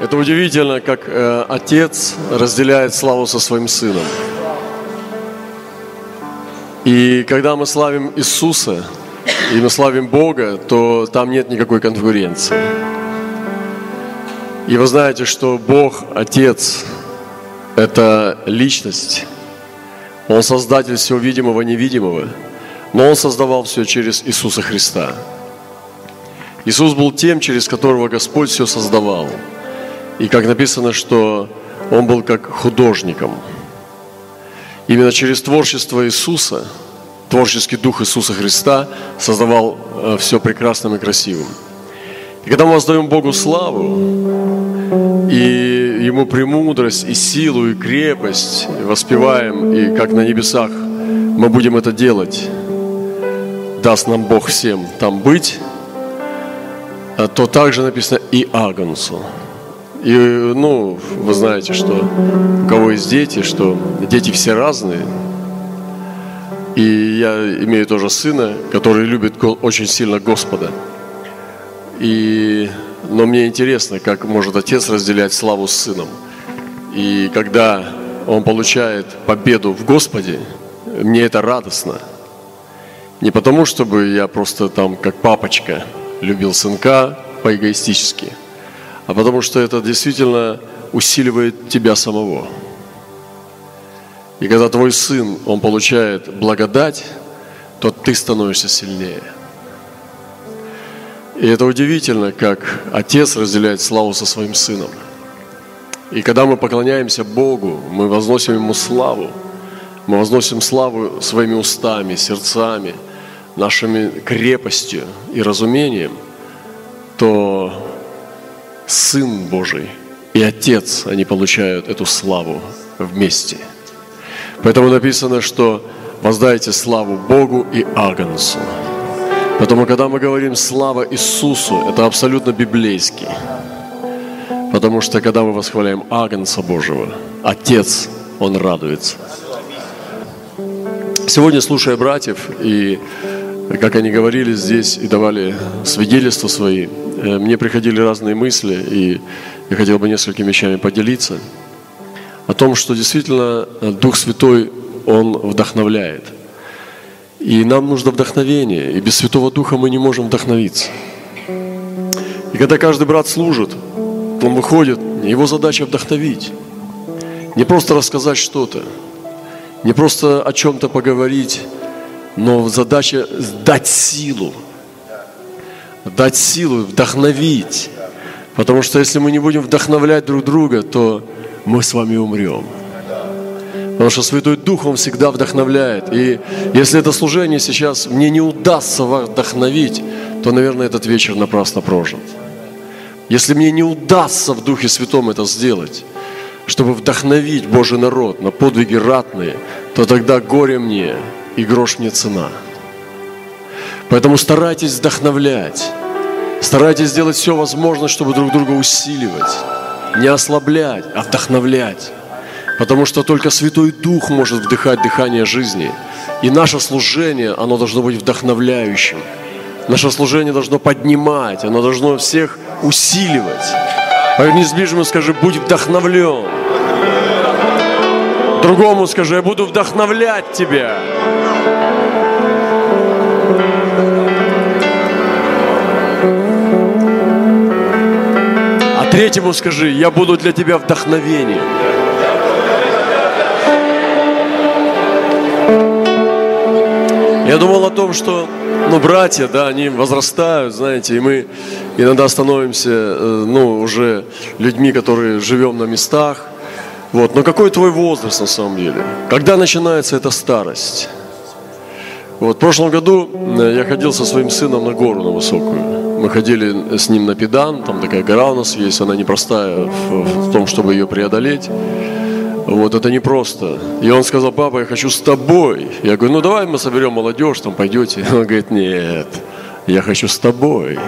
Это удивительно, как э, отец разделяет славу со своим сыном. И когда мы славим Иисуса, и мы славим Бога, то там нет никакой конкуренции. И вы знаете, что Бог, Отец, это личность. Он создатель всего видимого и невидимого. Но Он создавал все через Иисуса Христа. Иисус был тем, через которого Господь все создавал. И как написано, что Он был как художником. Именно через творчество Иисуса, творческий дух Иисуса Христа создавал э, все прекрасным и красивым. И когда мы воздаем Богу славу, и Ему премудрость, и силу, и крепость, и воспеваем, и как на небесах мы будем это делать, даст нам Бог всем там быть, а то также написано и Агнцу. И, ну, вы знаете, что у кого есть дети, что дети все разные. И я имею тоже сына, который любит очень сильно Господа. И, но мне интересно, как может отец разделять славу с сыном. И когда он получает победу в Господе, мне это радостно. Не потому, чтобы я просто там, как папочка, любил сынка по-эгоистически, а потому что это действительно усиливает тебя самого. И когда твой сын, он получает благодать, то ты становишься сильнее – и это удивительно, как отец разделяет славу со своим сыном. И когда мы поклоняемся Богу, мы возносим Ему славу, мы возносим славу своими устами, сердцами, нашими крепостью и разумением, то Сын Божий и Отец, они получают эту славу вместе. Поэтому написано, что воздайте славу Богу и Агнцу. Потому когда мы говорим «Слава Иисусу», это абсолютно библейский. Потому что когда мы восхваляем Агнца Божьего, Отец, Он радуется. Сегодня, слушая братьев, и как они говорили здесь и давали свидетельства свои, э, мне приходили разные мысли, и я хотел бы несколькими вещами поделиться о том, что действительно Дух Святой, Он вдохновляет – и нам нужно вдохновение, и без Святого Духа мы не можем вдохновиться. И когда каждый брат служит, он выходит, его задача вдохновить. Не просто рассказать что-то, не просто о чем-то поговорить, но задача дать силу. Дать силу, вдохновить. Потому что если мы не будем вдохновлять друг друга, то мы с вами умрем. Потому что Святой Дух, Он всегда вдохновляет. И если это служение сейчас мне не удастся вдохновить, то, наверное, этот вечер напрасно прожит. Если мне не удастся в Духе Святом это сделать, чтобы вдохновить Божий народ на подвиги ратные, то тогда горе мне и грош мне цена. Поэтому старайтесь вдохновлять. Старайтесь сделать все возможное, чтобы друг друга усиливать. Не ослаблять, а вдохновлять. Потому что только Святой Дух может вдыхать дыхание жизни. И наше служение, оно должно быть вдохновляющим. Наше служение должно поднимать, оно должно всех усиливать. Повернись с ближнему скажи, будь вдохновлен. Другому скажи, я буду вдохновлять тебя. А третьему скажи, я буду для тебя вдохновением. Я думал о том, что, ну, братья, да, они возрастают, знаете, и мы иногда становимся, э, ну, уже людьми, которые живем на местах. Вот, но какой твой возраст на самом деле? Когда начинается эта старость? Вот, в прошлом году э, я ходил со своим сыном на гору, на высокую. Мы ходили с ним на педан, там такая гора у нас есть, она непростая в, в том, чтобы ее преодолеть. Вот это непросто. И он сказал, папа, я хочу с тобой. Я говорю, ну давай мы соберем молодежь, там пойдете. Он говорит, нет, я хочу с тобой.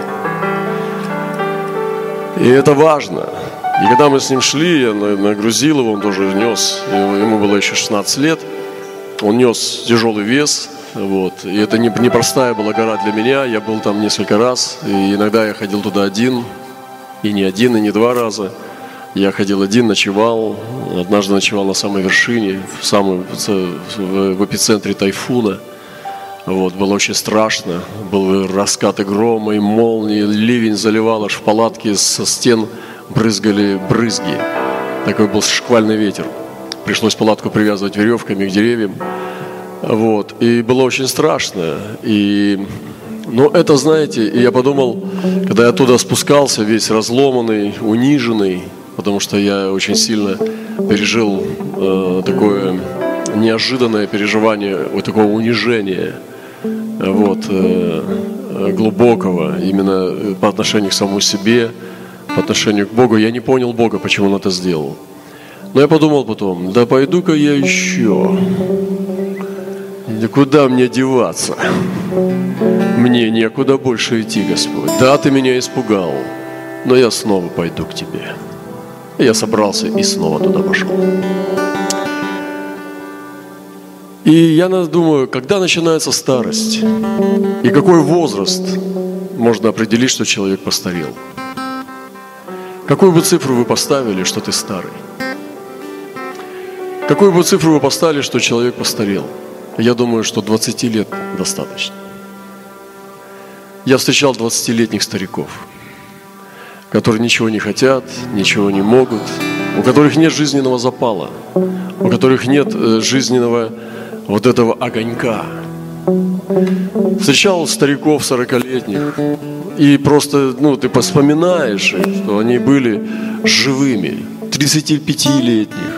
И это важно. И когда мы с ним шли, я нагрузил его, он тоже нес, ему было еще 16 лет, он нес тяжелый вес, вот. И это непростая была гора для меня, я был там несколько раз, и иногда я ходил туда один, и не один, и не два раза – Я ходил один, ночевал. Однажды ночевал на самой вершине, в, самом, в эпицентре тайфуна. Вот, было очень страшно. Были раскаты грома и молнии, ливень заливал аж в палатке со стен брызгали брызги. Такой был шквальный ветер. Пришлось палатку привязывать веревками к деревьям. Вот. И было очень страшно. И но это, знаете, и я подумал, когда я оттуда спускался, весь разломанный, униженный, потому что я очень сильно пережил э, такое неожиданное переживание вот такого унижения, вот, э, глубокого, именно по отношению к самому себе, по отношению к Богу. Я не понял Бога, почему он это сделал. Но я подумал потом, да пойду-ка я еще. Да куда мне деваться? Мне некуда больше идти, Господь. Да, ты меня испугал, но я снова пойду к тебе. Я собрался и снова туда пошел. И я думаю, когда начинается старость, и какой возраст можно определить, что человек постарел. Какую бы цифру вы поставили, что ты старый? Какую бы цифру вы поставили, что человек постарел? Я думаю, что 20 лет достаточно. Я встречал 20-летних стариков, которые ничего не хотят, ничего не могут, у которых нет жизненного запала, у которых нет э, жизненного вот этого огонька. Встречал стариков 40-летних, и просто, ну, ты вспоминаешь, что они были живыми, 35-летних.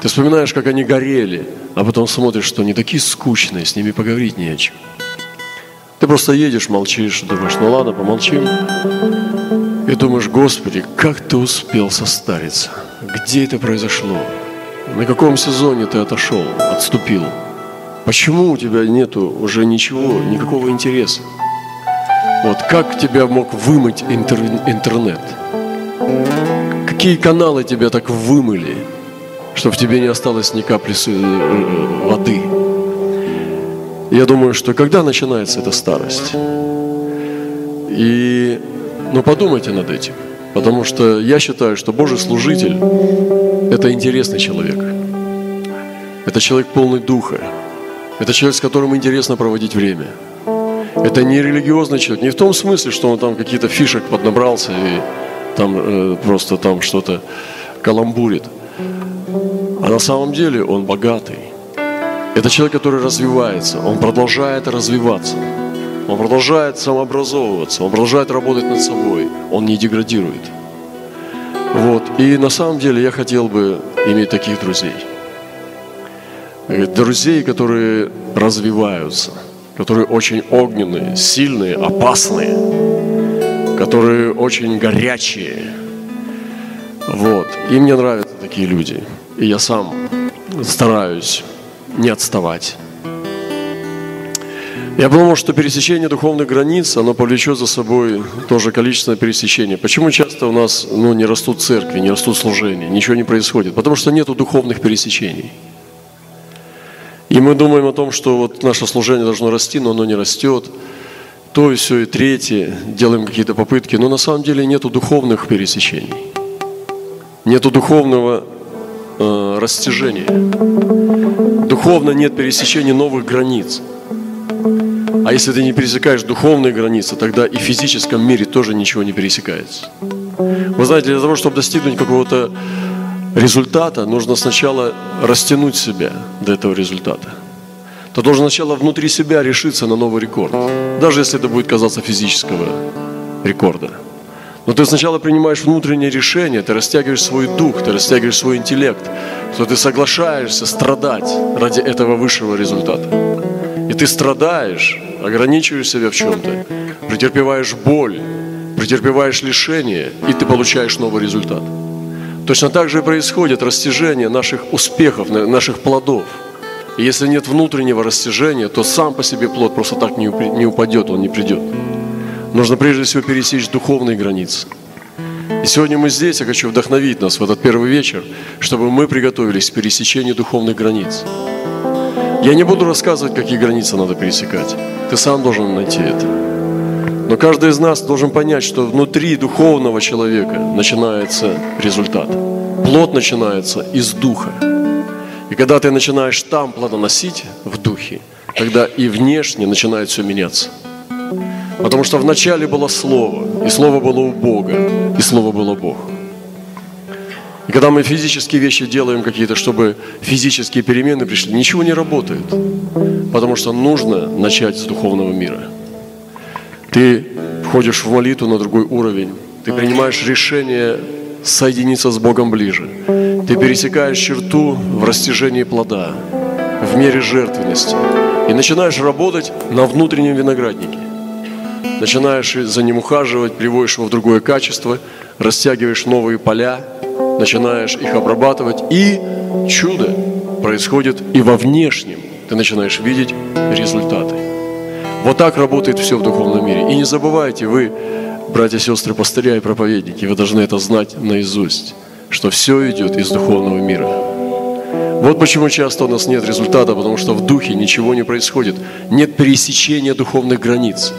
Ты вспоминаешь, как они горели, а потом смотришь, что они такие скучные, с ними поговорить не о чем. Ты просто едешь, молчишь, думаешь, ну ладно, помолчим. И думаешь, Господи, как ты успел состариться? Где это произошло? На каком сезоне ты отошел, отступил? Почему у тебя нету уже ничего, никакого интереса? Вот как тебя мог вымыть интер, интернет? Какие каналы тебя так вымыли, что в тебе не осталось ни капли э, э, воды? Я думаю, что когда начинается эта старость? И, ну, подумайте над этим. Потому что я считаю, что Божий служитель – это интересный человек. Это человек полный духа. Это человек, с которым интересно проводить время – это не религиозный человек, не в том смысле, что он там какие-то фишек поднабрался и там э, просто там что-то каламбурит. А на самом деле он богатый. Это человек, который развивается, он продолжает развиваться. Он продолжает самообразовываться, он продолжает работать над собой, он не деградирует. Вот. И на самом деле я хотел бы иметь таких друзей. Э, друзей, которые развиваются – которые очень огненные, сильные, опасные, которые очень горячие. Вот. И мне нравятся такие люди. И я сам стараюсь не отставать. Я думал, что пересечение духовных границ, оно повлечет за собой тоже количественное пересечение. Почему часто у нас ну, не растут церкви, не растут служения, ничего не происходит? Потому что нет духовных пересечений. И мы думаем о том, что вот наше служение должно расти, но оно не растет. То и все, и третье, делаем какие-то попытки, но на самом деле нету духовных пересечений. Нету духовного э, растяжения. Духовно нет пересечения новых границ. А если ты не пересекаешь духовные границы, тогда и в физическом мире тоже ничего не пересекается. Вы знаете, для того, чтобы достигнуть какого-то результата, нужно сначала растянуть себя до этого результата. Ты должен сначала внутри себя решиться на новый рекорд, даже если это будет казаться физического рекорда. Но ты сначала принимаешь внутреннее решение, ты растягиваешь свой дух, ты растягиваешь свой интеллект, что ты соглашаешься страдать ради этого высшего результата. И ты страдаешь, ограничиваешь себя в чем-то, претерпеваешь боль, претерпеваешь лишение, и ты получаешь новый результат. Точно так же и происходит растяжение наших успехов, наших плодов. И если нет внутреннего растяжения, то сам по себе плод просто так не упадет, он не придет. Нужно прежде всего пересечь духовные границы. И сегодня мы здесь, я хочу вдохновить нас в этот первый вечер, чтобы мы приготовились к пересечению духовных границ. Я не буду рассказывать, какие границы надо пересекать. Ты сам должен найти это. Но каждый из нас должен понять, что внутри духовного человека начинается результат. Плод начинается из духа. И когда ты начинаешь там плодоносить в духе, тогда и внешне начинает все меняться. Потому что вначале было Слово, и Слово было у Бога, и Слово было Бог. И когда мы физические вещи делаем какие-то, чтобы физические перемены пришли, ничего не работает. Потому что нужно начать с духовного мира. Ты входишь в молитву на другой уровень. Ты принимаешь решение соединиться с Богом ближе. Ты пересекаешь черту в растяжении плода, в мере жертвенности. И начинаешь работать на внутреннем винограднике. Начинаешь за ним ухаживать, приводишь его в другое качество, растягиваешь новые поля, начинаешь их обрабатывать, и чудо происходит и во внешнем. Ты начинаешь видеть результаты. Вот так работает все в духовном мире. И не забывайте, вы, братья сестры, пастыря и проповедники, вы должны это знать наизусть, что все идет из духовного мира. Вот почему часто у нас нет результата, потому что в духе ничего не происходит. Нет пересечения духовных границ.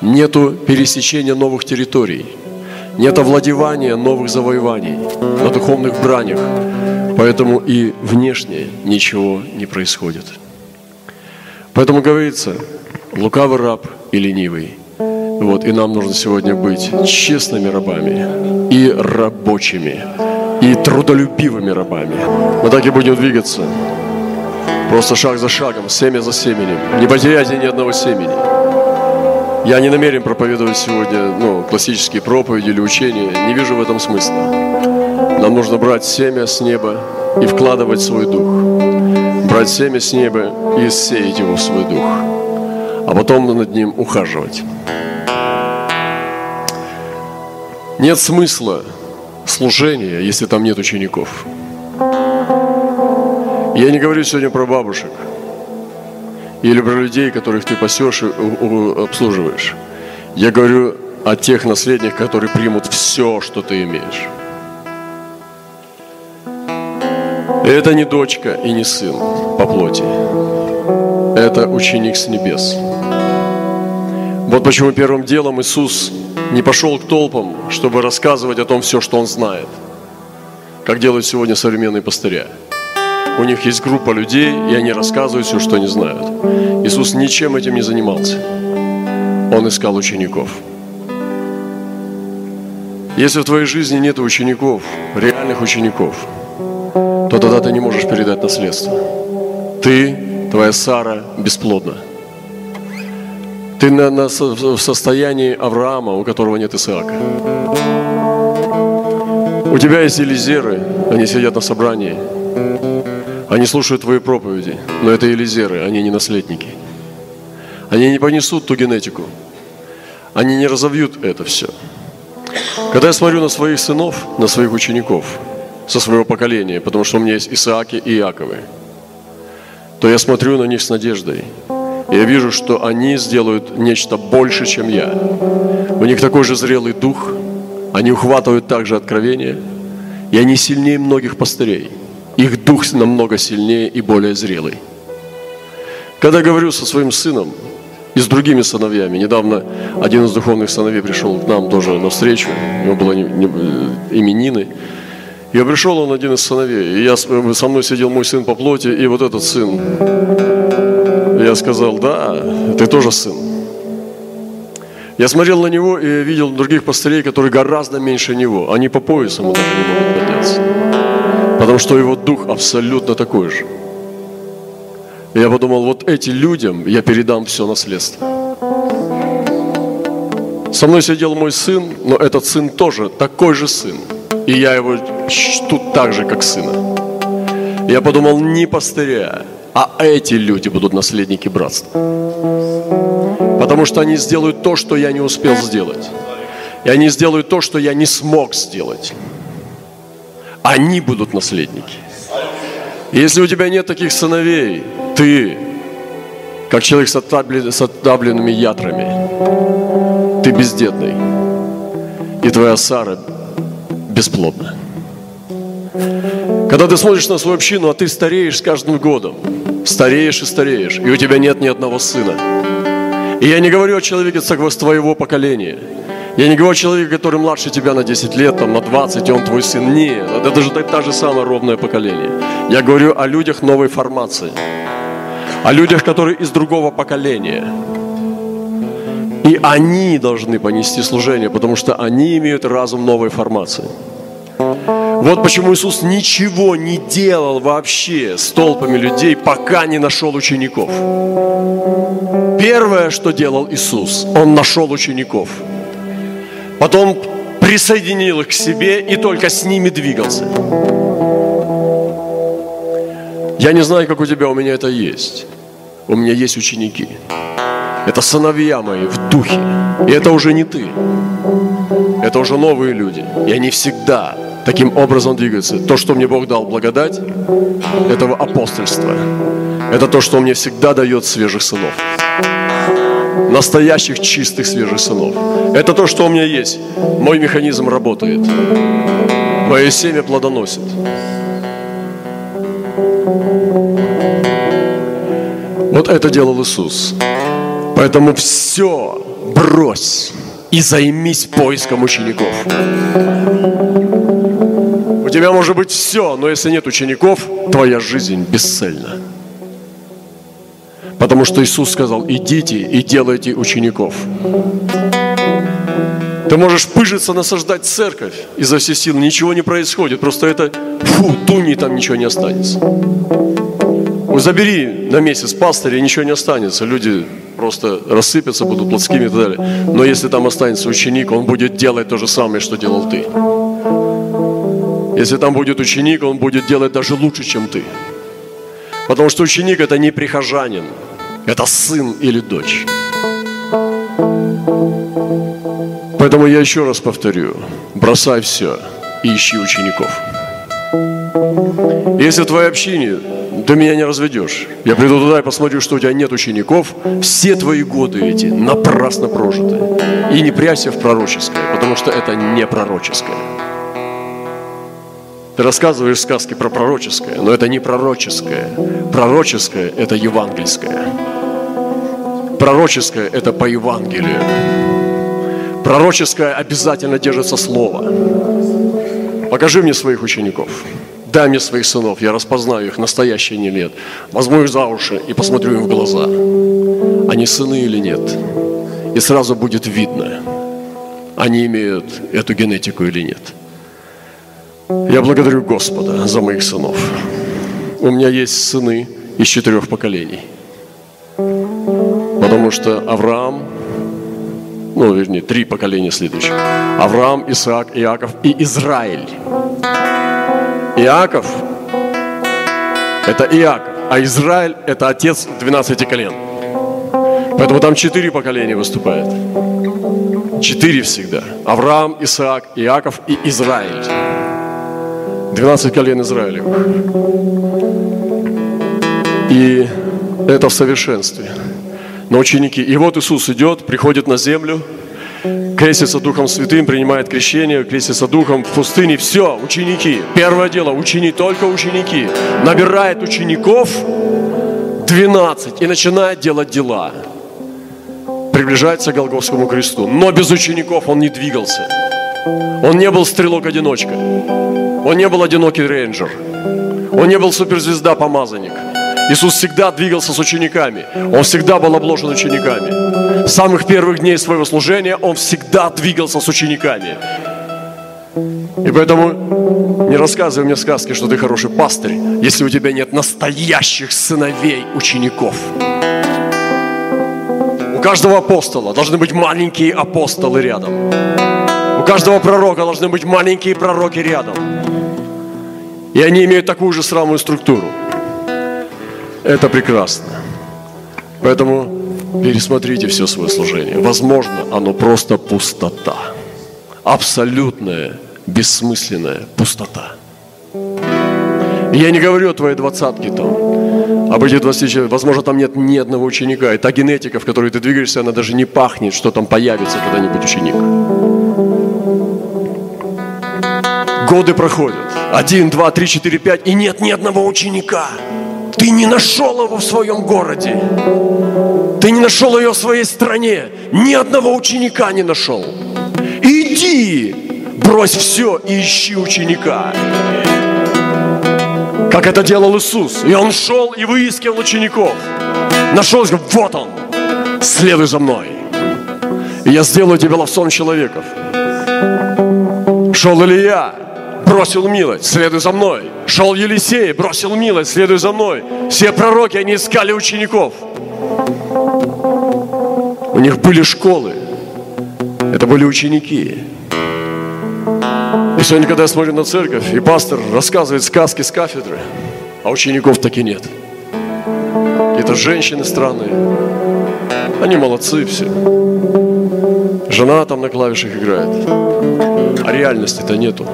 Нету пересечения новых территорий. Нет овладевания новых завоеваний на духовных бранях. Поэтому и внешне ничего не происходит. Поэтому говорится, лукавый раб и ленивый. Вот, и нам нужно сегодня быть честными рабами и рабочими, и трудолюбивыми рабами. Мы так и будем двигаться. Просто шаг за шагом, семя за семенем. Не потеряйте ни одного семени. Я не намерен проповедовать сегодня ну, классические проповеди или учения. Не вижу в этом смысла. Нам нужно брать семя с неба и вкладывать свой дух. Брать семя с неба и сеять его в свой дух. А потом над ним ухаживать. Нет смысла служения, если там нет учеников. Я не говорю сегодня про бабушек или про людей, которых ты пасешь и обслуживаешь. Я говорю о тех наследниках, которые примут все, что ты имеешь. Это не дочка и не сын по плоти. Это ученик с небес. Вот почему первым делом Иисус не пошел к толпам, чтобы рассказывать о том все, что Он знает, как делают сегодня современные пастыря. У них есть группа людей, и они рассказывают все, что они знают. Иисус ничем этим не занимался. Он искал учеников. Если в твоей жизни нет учеников, реальных учеников, то тогда ты не можешь передать наследство. Ты, твоя Сара, бесплодна. Ты на, на, в состоянии Авраама, у которого нет Исаака. У тебя есть Елизеры, они сидят на собрании. Они слушают твои проповеди, но это Елизеры, они не наследники. Они не понесут ту генетику. Они не разовьют это все. Когда я смотрю на своих сынов, на своих учеников, со своего поколения, потому что у меня есть Исааки и Иаковы, то я смотрю на них с надеждой. И я вижу, что они сделают нечто больше, чем я. У них такой же зрелый дух, они ухватывают также откровения, и они сильнее многих пастырей – их дух намного сильнее и более зрелый. Когда говорю со своим сыном и с другими сыновьями, недавно один из духовных сыновей пришел к нам тоже на встречу, у него было э, именины, я пришел, он один из сыновей, и я, со мной сидел мой сын по плоти, и вот этот сын. Я сказал, да, ты тоже сын. Я смотрел на него и видел других пастырей, которые гораздо меньше него. Они по поясу ему так не могут подняться. Потому что его дух абсолютно такой же. Я подумал, вот этим людям я передам все наследство. Со мной сидел мой сын, но этот сын тоже такой же сын. И я его чту так же, как сына. Я подумал, не пастыря, а эти люди будут наследники братства. Потому что они сделают то, что я не успел сделать. И они сделают то, что я не смог сделать они будут наследники. Если у тебя нет таких сыновей, ты, как человек с, отдавленными ятрами, ты бездетный. И твоя Сара бесплодна. Когда ты смотришь на свою общину, а ты стареешь с каждым годом, стареешь и стареешь, и у тебя нет ни одного сына. И я не говорю о человеке с твоего поколения. Я не говорю о человеке, который младше тебя на 10 лет, там, на 20, и он твой сын. Нет, это же та же самое ровное поколение. Я говорю о людях новой формации. О людях, которые из другого поколения. И они должны понести служение, потому что они имеют разум новой формации. Вот почему Иисус ничего не делал вообще с толпами людей, пока не нашел учеников. Первое, что делал Иисус, Он нашел учеников. Потом присоединил их к себе и только с ними двигался. Я не знаю, как у тебя, у меня это есть. У меня есть ученики. Это сыновья мои в духе. И это уже не ты. Это уже новые люди. И они всегда таким образом двигаются. То, что мне Бог дал благодать, этого апостольства. Это то, что мне всегда дает свежих сынов. Настоящих, чистых, свежих сынов. Это то, что у меня есть. Мой механизм работает. Мое семя плодоносит. Вот это делал Иисус. Поэтому все брось и займись поиском учеников. У тебя может быть все, но если нет учеников, твоя жизнь бесцельна. Потому что Иисус сказал, идите и делайте учеников. Ты можешь пыжиться, насаждать церковь изо всех сил, ничего не происходит. Просто это, фу, туни, там ничего не останется. Забери на месяц пастыря, ничего не останется. Люди просто рассыпятся, будут плотскими и так далее. Но если там останется ученик, он будет делать то же самое, что делал ты. Если там будет ученик, он будет делать даже лучше, чем ты. Потому что ученик это не прихожанин, это сын или дочь. Поэтому я еще раз повторю, бросай все и ищи учеников. Если в твоей общине ты меня не разведешь. Я приду туда и посмотрю, что у тебя нет учеников. Все твои годы эти напрасно прожиты. И не прячься в пророческое, потому что это не пророческое. Ты рассказываешь сказки про пророческое, но это не пророческое. Пророческое – это евангельское. Пророческое – это по Евангелию. Пророческое обязательно держится слово. Покажи мне своих учеников. Дай мне своих сынов, я распознаю их, настоящие или нет. Возьму их за уши и посмотрю им в глаза. Они сыны или нет. И сразу будет видно, они имеют эту генетику или нет. Я благодарю Господа за моих сынов. У меня есть сыны из четырех поколений. Потому что Авраам, ну, вернее, три поколения следующих. Авраам, Исаак, Иаков и Израиль. Иаков – это Иаков, а Израиль – это отец 12 колен. Поэтому там четыре поколения выступает. Четыре всегда. Авраам, Исаак, Иаков и Израиль. 12 колен Израилевых. И это в совершенстве. Но ученики. И вот Иисус идет, приходит на землю – крестится Духом Святым, принимает крещение, крестится Духом в пустыне. Все, ученики. Первое дело, учени, только ученики. Набирает учеников 12 и начинает делать дела. Приближается к Голгофскому кресту. Но без учеников он не двигался. Он не был стрелок-одиночка. Он не был одинокий рейнджер. Он не был суперзвезда-помазанник. Иисус всегда двигался с учениками. Он всегда был обложен учениками. С самых первых дней своего служения Он всегда двигался с учениками. И поэтому не рассказывай мне сказки, что ты хороший пастырь, если у тебя нет настоящих сыновей учеников. У каждого апостола должны быть маленькие апостолы рядом. У каждого пророка должны быть маленькие пророки рядом. И они имеют такую же срамную структуру. Это прекрасно. Поэтому пересмотрите все свое служение. Возможно, оно просто пустота. Абсолютная, бессмысленная пустота. Я не говорю о твоей двадцатке там, об этих 20 человек. Возможно, там нет ни одного ученика. И та генетика, в которой ты двигаешься, она даже не пахнет, что там появится когда-нибудь ученик. Годы проходят. Один, два, три, четыре, пять. И нет ни одного ученика. Ты не нашел его в своем городе. Ты не нашел ее в своей стране. Ни одного ученика не нашел. Иди, брось все и ищи ученика. Как это делал Иисус. И Он шел и выискивал учеников. Нашел сказал, вот он, следуй за мной. И я сделаю тебя ловцом человеков. Шел Илья, бросил милость, следуй за мной. Шел Елисей, бросил милость, следуй за мной. Все пророки, они искали учеников. У них были школы. Это были ученики. И сегодня, когда я смотрю на церковь, и пастор рассказывает сказки с кафедры, а учеников таки нет. Какие-то женщины странные. Они молодцы все. Жена там на клавишах играет. А реальности-то нету.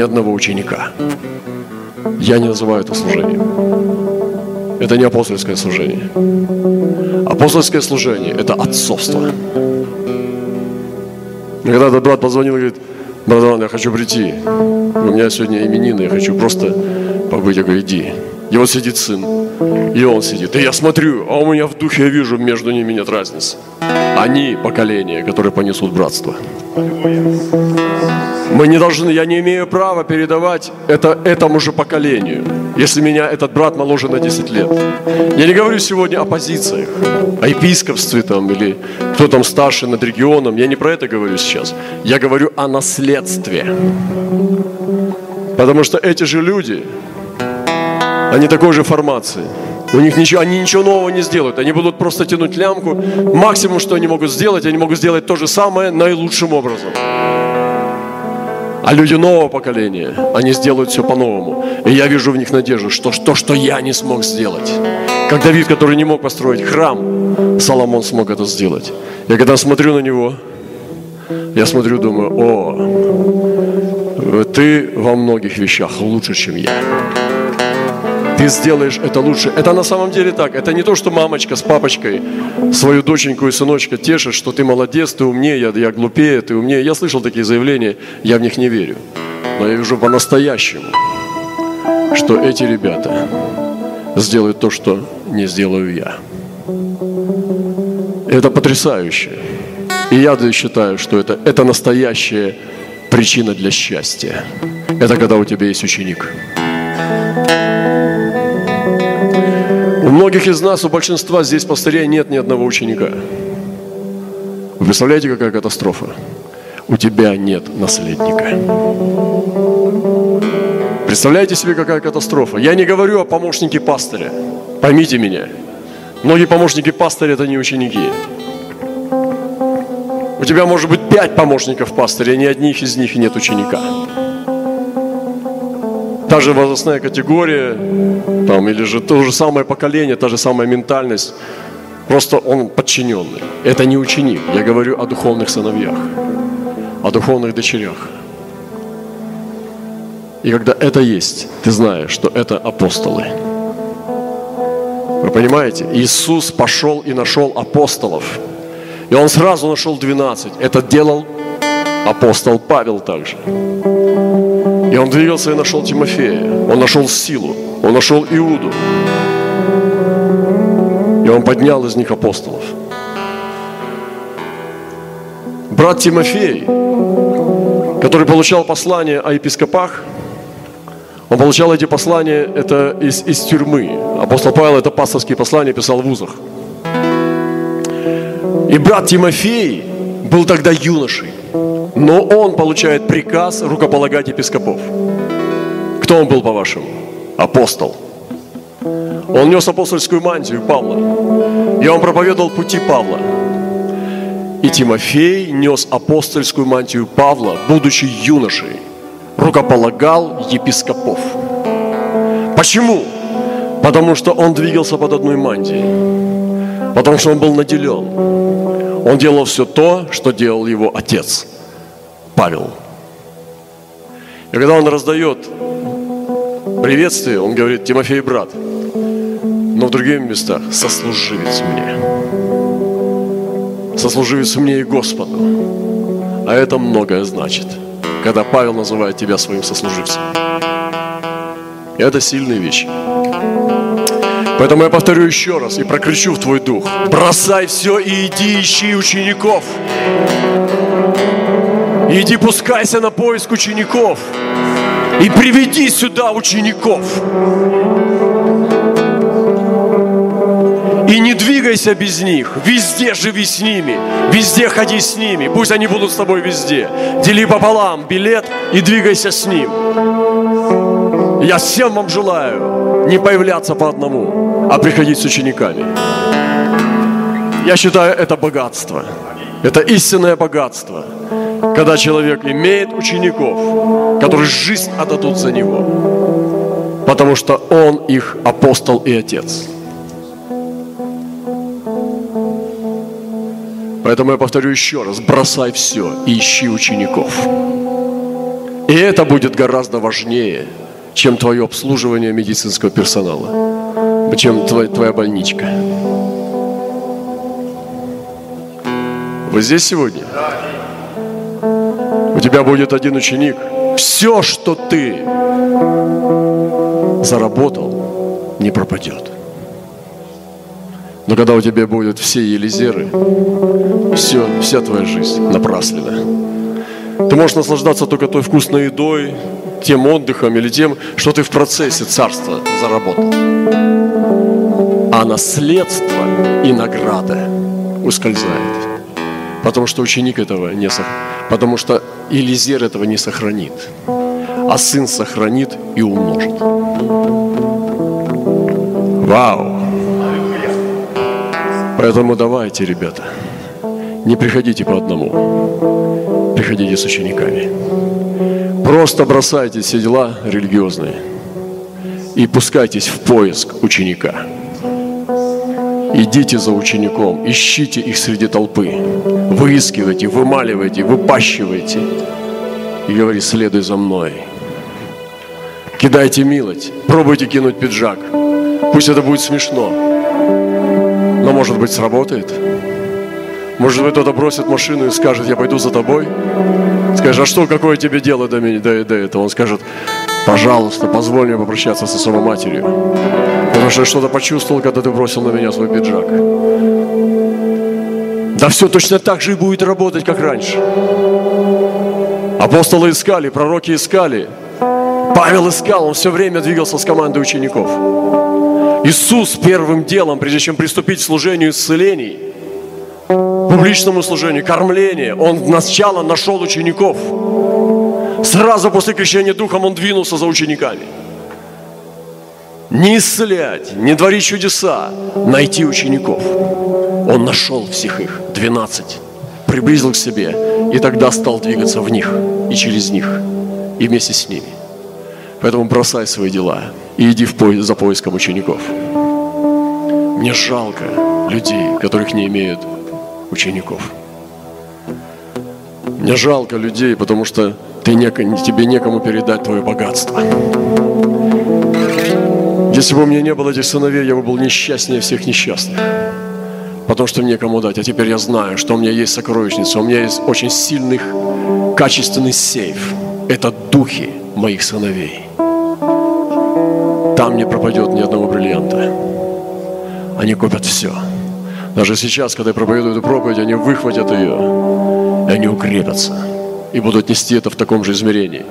Ни одного ученика. Я не называю это служением. Это не апостольское служение. Апостольское служение – это отцовство. И когда брат позвонил и говорит, братан, я хочу прийти. У меня сегодня именины, я хочу просто побыть. Я говорю, иди. И вот сидит сын, и он сидит. И я смотрю, а у меня в духе я вижу, между ними нет разницы. Они поколение, которое понесут братство. Мы не должны, я не имею права передавать это этому же поколению, если меня этот брат моложе на 10 лет. Я не говорю сегодня о позициях, о епископстве там или кто там старше над регионом. Я не про это говорю сейчас. Я говорю о наследстве. Потому что эти же люди, они такой же формации. У них ничего, они ничего нового не сделают. Они будут просто тянуть лямку. Максимум, что они могут сделать, они могут сделать то же самое наилучшим образом. А люди нового поколения, они сделают все по-новому. И я вижу в них надежду, что то, что я не смог сделать. Как Давид, который не мог построить храм, Соломон смог это сделать. Я когда смотрю на него, я смотрю, думаю, о, ты во многих вещах лучше, чем я ты сделаешь это лучше. Это на самом деле так. Это не то, что мамочка с папочкой свою доченьку и сыночка тешит, что ты молодец, ты умнее, я, я глупее, ты умнее. Я слышал такие заявления, я в них не верю. Но я вижу по-настоящему, что эти ребята сделают то, что не сделаю я. Это потрясающе. И я считаю, что это, это настоящая причина для счастья. Это когда у тебя есть ученик. У многих из нас, у большинства здесь пастырей нет ни одного ученика. Вы представляете, какая катастрофа? У тебя нет наследника. Представляете себе, какая катастрофа? Я не говорю о помощнике пастыря. Поймите меня. Многие помощники пастыря – это не ученики. У тебя может быть пять помощников пастыря, ни одних из них нет ученика та же возрастная категория, там, или же то же самое поколение, та же самая ментальность. Просто он подчиненный. Это не ученик. Я говорю о духовных сыновьях, о духовных дочерях. И когда это есть, ты знаешь, что это апостолы. Вы понимаете? Иисус пошел и нашел апостолов. И он сразу нашел 12. Это делал апостол Павел также. И он двигался и нашел Тимофея. Он нашел силу. Он нашел Иуду. И он поднял из них апостолов. Брат Тимофей, который получал послания о епископах, он получал эти послания это из, из тюрьмы. Апостол Павел это пасторские послания писал в вузах. И брат Тимофей был тогда юношей. Но он получает приказ рукополагать епископов. Кто он был, по-вашему? Апостол. Он нес апостольскую мантию Павла. И он проповедовал пути Павла. И Тимофей нес апостольскую мантию Павла, будучи юношей. Рукополагал епископов. Почему? Потому что он двигался под одной мантией. Потому что он был наделен. Он делал все то, что делал его отец – Павел. И когда он раздает приветствие, он говорит, Тимофей, брат, но в других местах сослуживец мне. Сослуживец мне и Господу. А это многое значит, когда Павел называет тебя своим сослуживцем. И это сильные вещи. Поэтому я повторю еще раз и прокричу в твой дух. Бросай все и иди ищи учеников. Иди пускайся на поиск учеников. И приведи сюда учеников. И не двигайся без них. Везде живи с ними. Везде ходи с ними. Пусть они будут с тобой везде. Дели пополам билет и двигайся с ним. Я всем вам желаю не появляться по одному, а приходить с учениками. Я считаю это богатство. Это истинное богатство, когда человек имеет учеников, которые жизнь отдадут за него, потому что он их апостол и отец. Поэтому я повторю еще раз, бросай все и ищи учеников. И это будет гораздо важнее, чем твое обслуживание медицинского персонала, чем твоя, больничка. Вы здесь сегодня? У тебя будет один ученик. Все, что ты заработал, не пропадет. Но когда у тебя будут все елизеры, все, вся твоя жизнь напраслена. Ты можешь наслаждаться только той вкусной едой, тем отдыхом или тем, что ты в процессе царства заработал. А наследство и награда ускользает. Потому что ученик этого не сохранит. Потому что Елизер этого не сохранит. А сын сохранит и умножит. Вау! Поэтому давайте, ребята, не приходите по одному, приходите с учениками. Просто бросайте все дела религиозные и пускайтесь в поиск ученика. Идите за учеником, ищите их среди толпы, выискивайте, вымаливайте, выпащивайте и говори, следуй за мной. Кидайте милость, пробуйте кинуть пиджак. Пусть это будет смешно, но, может быть, сработает. Может быть, кто-то бросит машину и скажет, я пойду за тобой. Скажешь, а что, какое тебе дело до меня, до, до этого? Он скажет, пожалуйста, позволь мне попрощаться со своей матерью. Потому что я что-то почувствовал, когда ты бросил на меня свой пиджак. Да все точно так же и будет работать, как раньше. Апостолы искали, пророки искали. Павел искал, он все время двигался с командой учеников. Иисус первым делом, прежде чем приступить к служению исцелений, публичному служению, кормлению, Он сначала нашел учеников. Сразу после крещения Духом Он двинулся за учениками. Не исцелять, не творить чудеса, найти учеников. Он нашел всех их, 12, приблизил к себе и тогда стал двигаться в них и через них, и вместе с ними. Поэтому бросай свои дела и иди в поиск, за поиском учеников. Мне жалко людей, которых не имеют учеников. Мне жалко людей, потому что ты не, тебе некому передать твое богатство. Если бы у меня не было этих сыновей, я бы был несчастнее всех несчастных. Потому что мне кому дать. А теперь я знаю, что у меня есть сокровищница, у меня есть очень сильный, качественный сейф. Это духи моих сыновей. Там не пропадет ни одного бриллианта. Они купят все. Даже сейчас, когда я проповедую эту проповедь, они выхватят ее, и они укрепятся, и будут нести это в таком же измерении.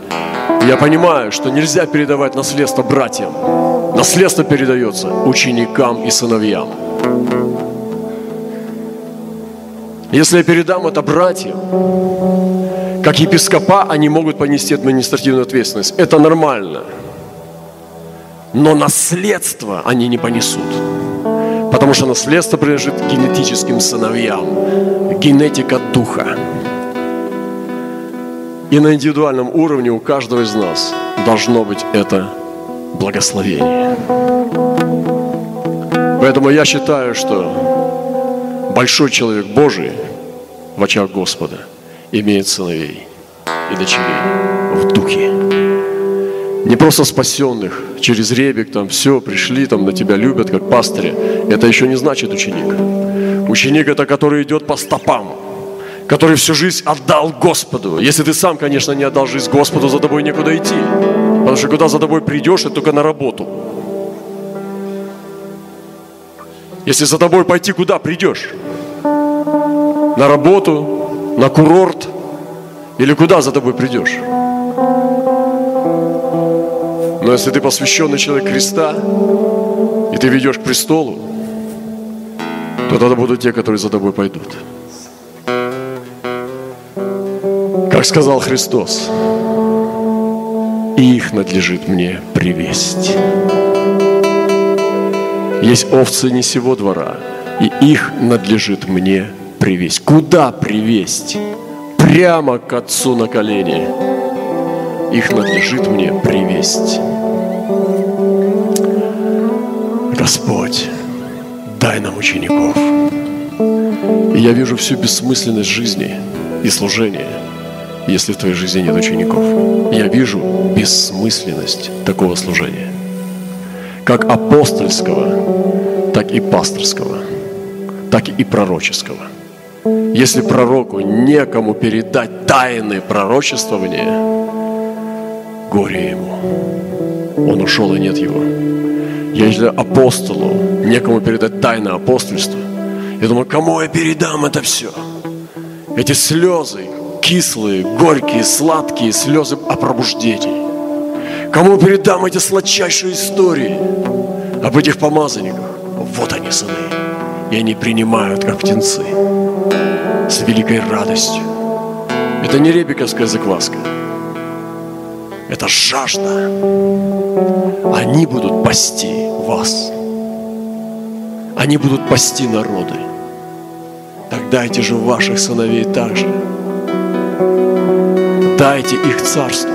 я понимаю, что нельзя передавать наследство братьям. Наследство передается ученикам и сыновьям. Если я передам это братьям, как епископа, они могут понести административную ответственность. Это нормально. Но наследство они не понесут. Потому что наследство принадлежит генетическим сыновьям. Генетика духа. И на индивидуальном уровне у каждого из нас должно быть это благословение. Поэтому я считаю, что большой человек Божий в очах Господа имеет сыновей и дочерей в духе. Не просто спасенных через ребик, там все, пришли, там на тебя любят, как пастыри. Это еще не значит ученик. Ученик это, который идет по стопам, который всю жизнь отдал Господу. Если ты сам, конечно, не отдал жизнь Господу, за тобой некуда идти. Потому что куда за тобой придешь, это только на работу. Если за тобой пойти, куда придешь? На работу, на курорт или куда за тобой придешь? Но если ты посвященный человек Христа, и ты ведешь к престолу, то тогда будут те, которые за тобой пойдут. Как сказал Христос, и их надлежит мне привести. Есть овцы не сего двора, и их надлежит мне привесть. Куда привесть? Прямо к Отцу на колени. Их надлежит мне привесть. Господь, дай нам учеников. И я вижу всю бессмысленность жизни и служения, если в твоей жизни нет учеников. Я вижу бессмысленность такого служения. Как апостольского, так и пасторского, так и пророческого. Если пророку некому передать тайны пророчествования, горе ему. Он ушел, и нет его. Если апостолу некому передать тайны апостольства, я думаю, кому я передам это все? Эти слезы, кислые, горькие, сладкие слезы о пробуждении. Кому передам эти сладчайшие истории об этих помазанниках? Вот они, сыны. И они принимают, как птенцы, с великой радостью. Это не ребиковская закваска. Это жажда. Они будут пасти вас. Они будут пасти народы. Так дайте же ваших сыновей также. Дайте их царство.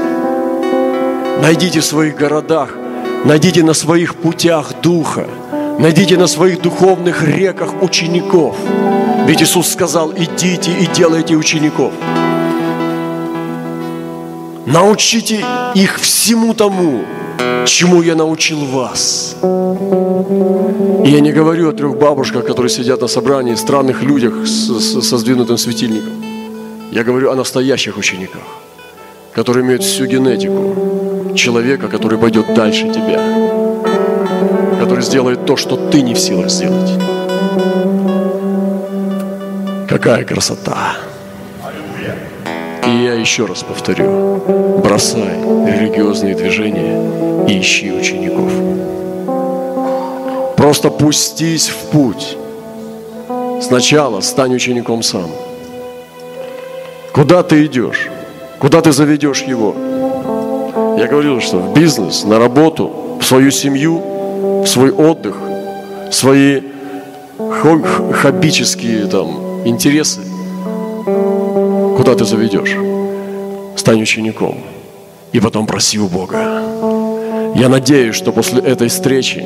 Найдите в своих городах, найдите на своих путях Духа, найдите на своих духовных реках учеников. Ведь Иисус сказал, идите и делайте учеников. Научите их всему тому, чему я научил вас. И я не говорю о трех бабушках, которые сидят на собрании, странных людях с, с, со сдвинутым светильником. Я говорю о настоящих учениках, которые имеют всю генетику человека, который пойдет дальше тебя, который сделает то, что ты не в силах сделать. Какая красота! И я еще раз повторю, бросай религиозные движения и ищи учеников. Просто пустись в путь. Сначала стань учеником сам. Куда ты идешь? Куда ты заведешь его? Я говорил, что в бизнес, на работу, в свою семью, в свой отдых, свои хоббические там интересы – Куда ты заведешь? Стань учеником. И потом проси у Бога. Я надеюсь, что после этой встречи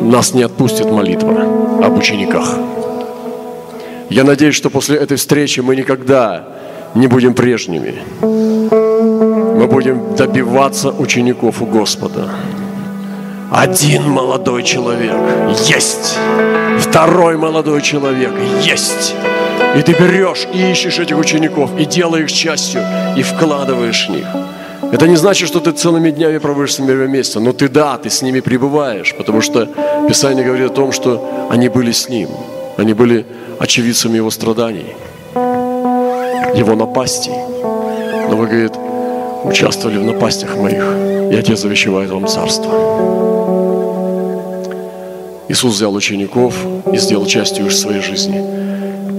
нас не отпустит молитва об учениках. Я надеюсь, что после этой встречи мы никогда не будем прежними. Мы будем добиваться учеников у Господа. Один молодой человек есть. Второй молодой человек есть. И ты берешь и ищешь этих учеников, и делаешь частью, и вкладываешь в них. Это не значит, что ты целыми днями проводишь с ними вместе, но ты да, ты с ними пребываешь, потому что Писание говорит о том, что они были с ним, они были очевидцами его страданий, его напастей. Но вы, говорит, участвовали в напастях моих, и Отец завещевает вам царство. Иисус взял учеников и сделал частью их своей жизни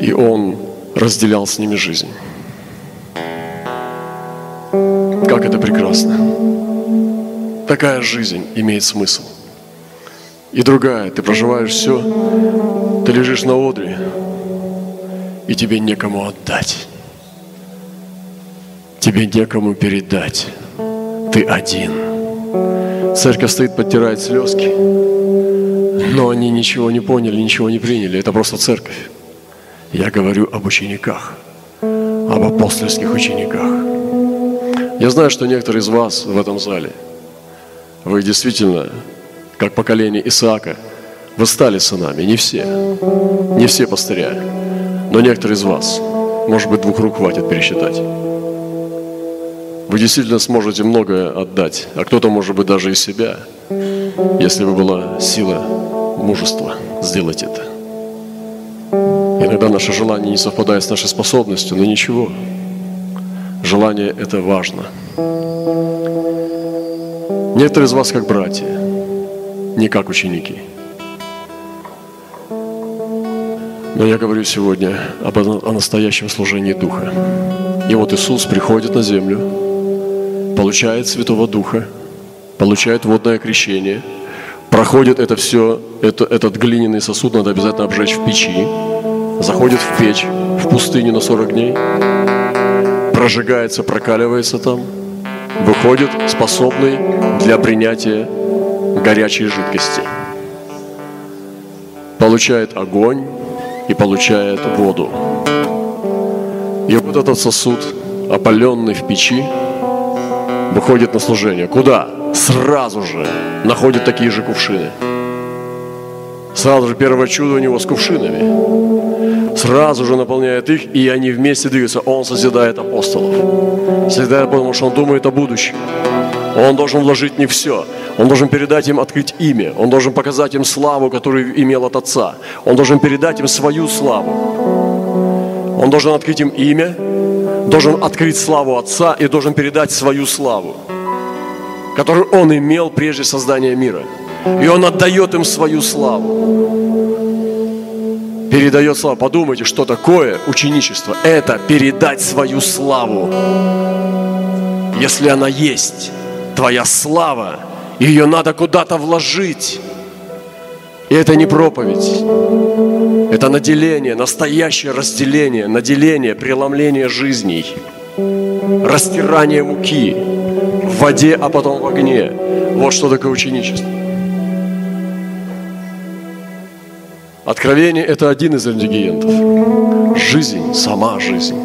и Он разделял с ними жизнь. Как это прекрасно. Такая жизнь имеет смысл. И другая, ты проживаешь все, ты лежишь на одре, и тебе некому отдать. Тебе некому передать. Ты один. Церковь стоит, подтирает слезки, но они ничего не поняли, ничего не приняли. Это просто церковь. Я говорю об учениках, об апостольских учениках. Я знаю, что некоторые из вас в этом зале, вы действительно, как поколение Исаака, вы стали сынами, не все, не все пастыря, но некоторые из вас, может быть, двух рук хватит пересчитать. Вы действительно сможете многое отдать, а кто-то, может быть, даже из себя, если бы была сила мужества сделать это. Иногда наше желание не совпадает с нашей способностью, но ничего. Желание – это важно. Некоторые из вас как братья, не как ученики. Но я говорю сегодня об, о настоящем служении Духа. И вот Иисус приходит на землю, получает Святого Духа, получает водное крещение, проходит это все, это, этот глиняный сосуд надо обязательно обжечь в печи, заходит в печь в пустыню на 40 дней, прожигается, прокаливается там, выходит способный для принятия горячей жидкости. Получает огонь и получает воду. И вот этот сосуд, опаленный в печи, выходит на служение. Куда? Сразу же находит такие же кувшины. Сразу же первое чудо у него с кувшинами. Сразу же наполняет их, и они вместе двигаются. Он созидает апостолов. Созидает, потому что он думает о будущем. Он должен вложить не все. Он должен передать им, открыть имя. Он должен показать им славу, которую имел от Отца. Он должен передать им свою славу. Он должен открыть им имя, должен открыть славу Отца и должен передать свою славу, которую Он имел прежде создания мира. И Он отдает им свою славу. Передает славу. Подумайте, что такое ученичество. Это передать свою славу. Если она есть, твоя слава, ее надо куда-то вложить. И это не проповедь. Это наделение, настоящее разделение, наделение, преломление жизней, растирание муки в воде, а потом в огне. Вот что такое ученичество. Откровение – это один из ингредиентов. Жизнь, сама жизнь.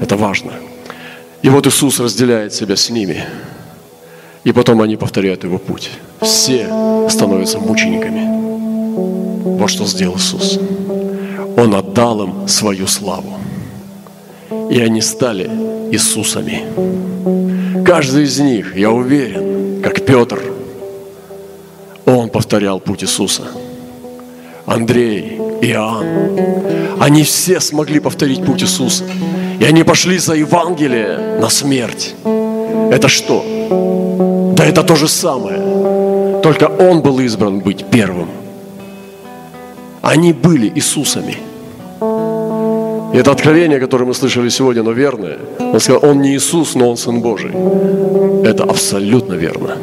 Это важно. И вот Иисус разделяет себя с ними. И потом они повторяют его путь. Все становятся мучениками. Вот что сделал Иисус. Он отдал им свою славу. И они стали Иисусами. Каждый из них, я уверен, как Петр, он повторял путь Иисуса – Андрей, Иоанн. Они все смогли повторить путь Иисуса. И они пошли за Евангелие на смерть. Это что? Да это то же самое. Только он был избран быть первым. Они были Иисусами. И это откровение, которое мы слышали сегодня, но верное. Он сказал, он не Иисус, но он Сын Божий. Это абсолютно верно.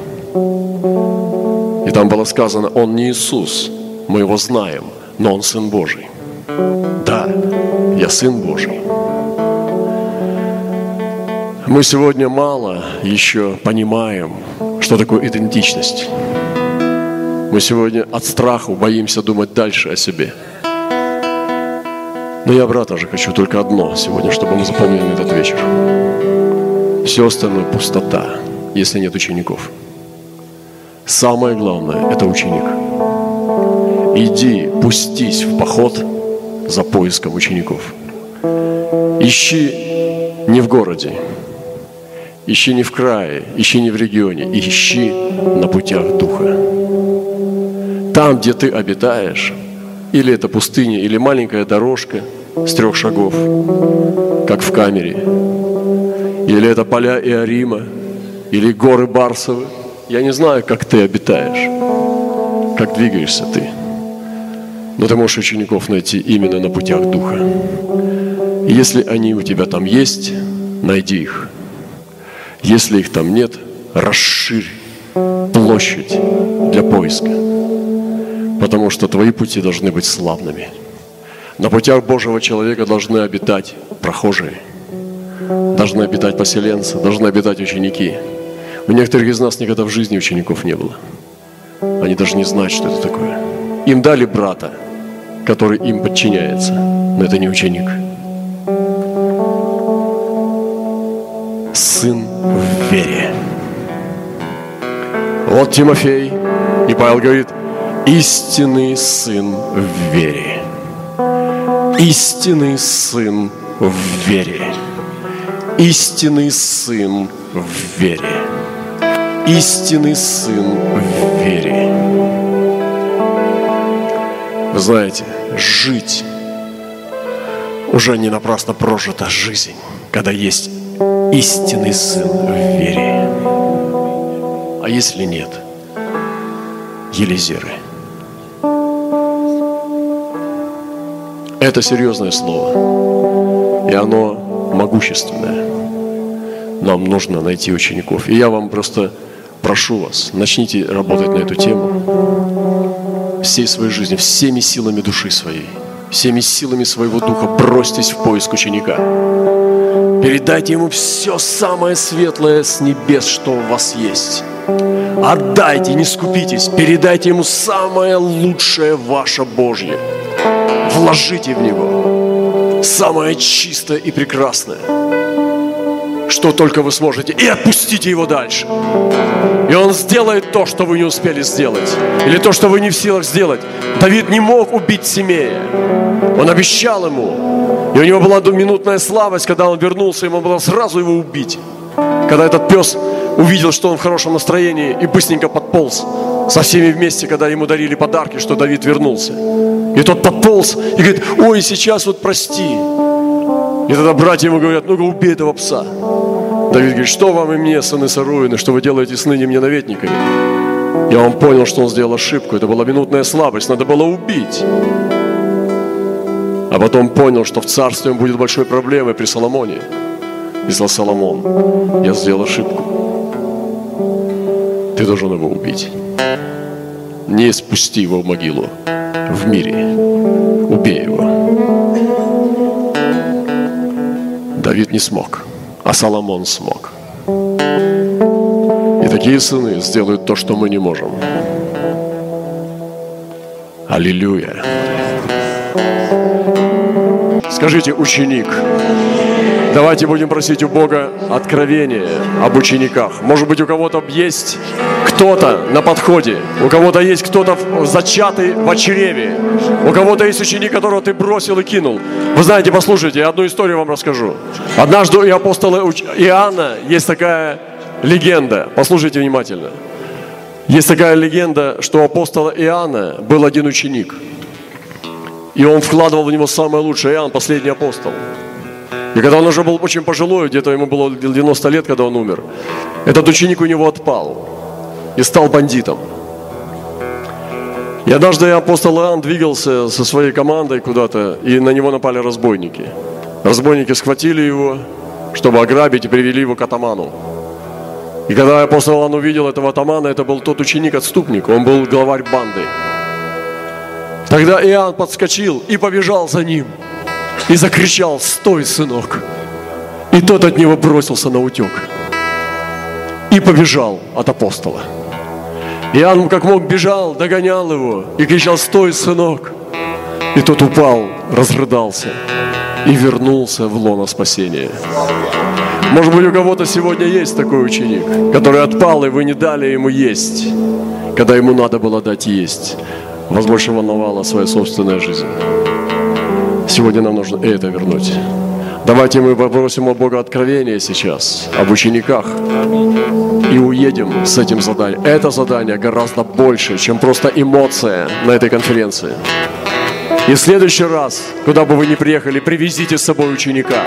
И там было сказано, он не Иисус, мы его знаем, но он Сын Божий. Да, я Сын Божий. Мы сегодня мало еще понимаем, что такое идентичность. Мы сегодня от страха боимся думать дальше о себе. Но я, брат, тоже хочу только одно сегодня, чтобы мы запомнили этот вечер. Все остальное пустота, если нет учеников. Самое главное – это ученик – иди, пустись в поход за поиском учеников. Ищи не в городе, ищи не в крае, ищи не в регионе, ищи на путях Духа. Там, где ты обитаешь, или это пустыня, или маленькая дорожка с трех шагов, как в камере, или это поля Иорима, или горы Барсовы. Я не знаю, как ты обитаешь, как двигаешься ты. Но ты можешь учеников найти именно на путях Духа. И если они у тебя там есть, найди их. Если их там нет, расширь площадь для поиска. Потому что твои пути должны быть славными. На путях Божьего человека должны обитать прохожие, должны обитать поселенцы, должны обитать ученики. У некоторых из нас никогда в жизни учеников не было. Они даже не знают, что это такое. Им дали брата, который им подчиняется, но это не ученик. Сын в вере. Вот Тимофей, и Павел говорит, истинный сын в вере. Истинный сын в вере. Истинный сын в вере. Истинный сын в вере. Вы знаете, жить уже не напрасно прожита жизнь, когда есть истинный Сын в вере. А если нет, Елизеры. Это серьезное слово, и оно могущественное. Нам нужно найти учеников. И я вам просто прошу вас, начните работать на эту тему всей своей жизни, всеми силами души своей, всеми силами своего духа бросьтесь в поиск ученика. Передайте ему все самое светлое с небес, что у вас есть. Отдайте, не скупитесь, передайте ему самое лучшее ваше Божье. Вложите в него самое чистое и прекрасное что только вы сможете, и отпустите его дальше. И он сделает то, что вы не успели сделать, или то, что вы не в силах сделать. Давид не мог убить Семея. Он обещал ему. И у него была минутная слабость, когда он вернулся, ему было сразу его убить. Когда этот пес увидел, что он в хорошем настроении, и быстренько подполз со всеми вместе, когда ему дарили подарки, что Давид вернулся. И тот подполз и говорит, ой, сейчас вот прости. И тогда братья ему говорят, ну-ка убей этого пса. Давид говорит, что вам и мне, сыны Саруины, что вы делаете с ныне мне наветниками? И он понял, что он сделал ошибку. Это была минутная слабость, надо было убить. А потом понял, что в царстве он будет большой проблемой при Соломоне. И сказал Соломон, я сделал ошибку. Ты должен его убить. Не спусти его в могилу в мире. Убей его. Давид не смог, а Соломон смог. И такие сыны сделают то, что мы не можем. Аллилуйя. Скажите, ученик. Давайте будем просить у Бога откровения об учениках. Может быть, у кого-то есть кто-то на подходе, у кого-то есть кто-то зачатый в чреве, у кого-то есть ученик, которого ты бросил и кинул. Вы знаете, послушайте, я одну историю вам расскажу. Однажды у апостола Иоанна есть такая легенда. Послушайте внимательно. Есть такая легенда, что у апостола Иоанна был один ученик. И он вкладывал в него самое лучшее. Иоанн, последний апостол. И когда он уже был очень пожилой, где-то ему было 90 лет, когда он умер, этот ученик у него отпал и стал бандитом. И однажды апостол Иоанн двигался со своей командой куда-то, и на него напали разбойники. Разбойники схватили его, чтобы ограбить, и привели его к атаману. И когда апостол Иоанн увидел этого атамана, это был тот ученик-отступник, он был главарь банды. Тогда Иоанн подскочил и побежал за ним, и закричал, «Стой, сынок!» И тот от него бросился на утек и побежал от апостола. Иоанн как мог бежал, догонял его и кричал, стой, сынок. И тот упал, разрыдался и вернулся в лоно спасения. Может быть, у кого-то сегодня есть такой ученик, который отпал, и вы не дали ему есть, когда ему надо было дать есть. Больше волновала своя собственная жизнь. Сегодня нам нужно это вернуть. Давайте мы попросим у Бога откровения сейчас об учениках и уедем с этим заданием. Это задание гораздо больше, чем просто эмоция на этой конференции. И в следующий раз, куда бы вы ни приехали, привезите с собой ученика.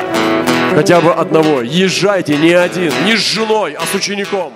Хотя бы одного. Езжайте не один, не с женой, а с учеником.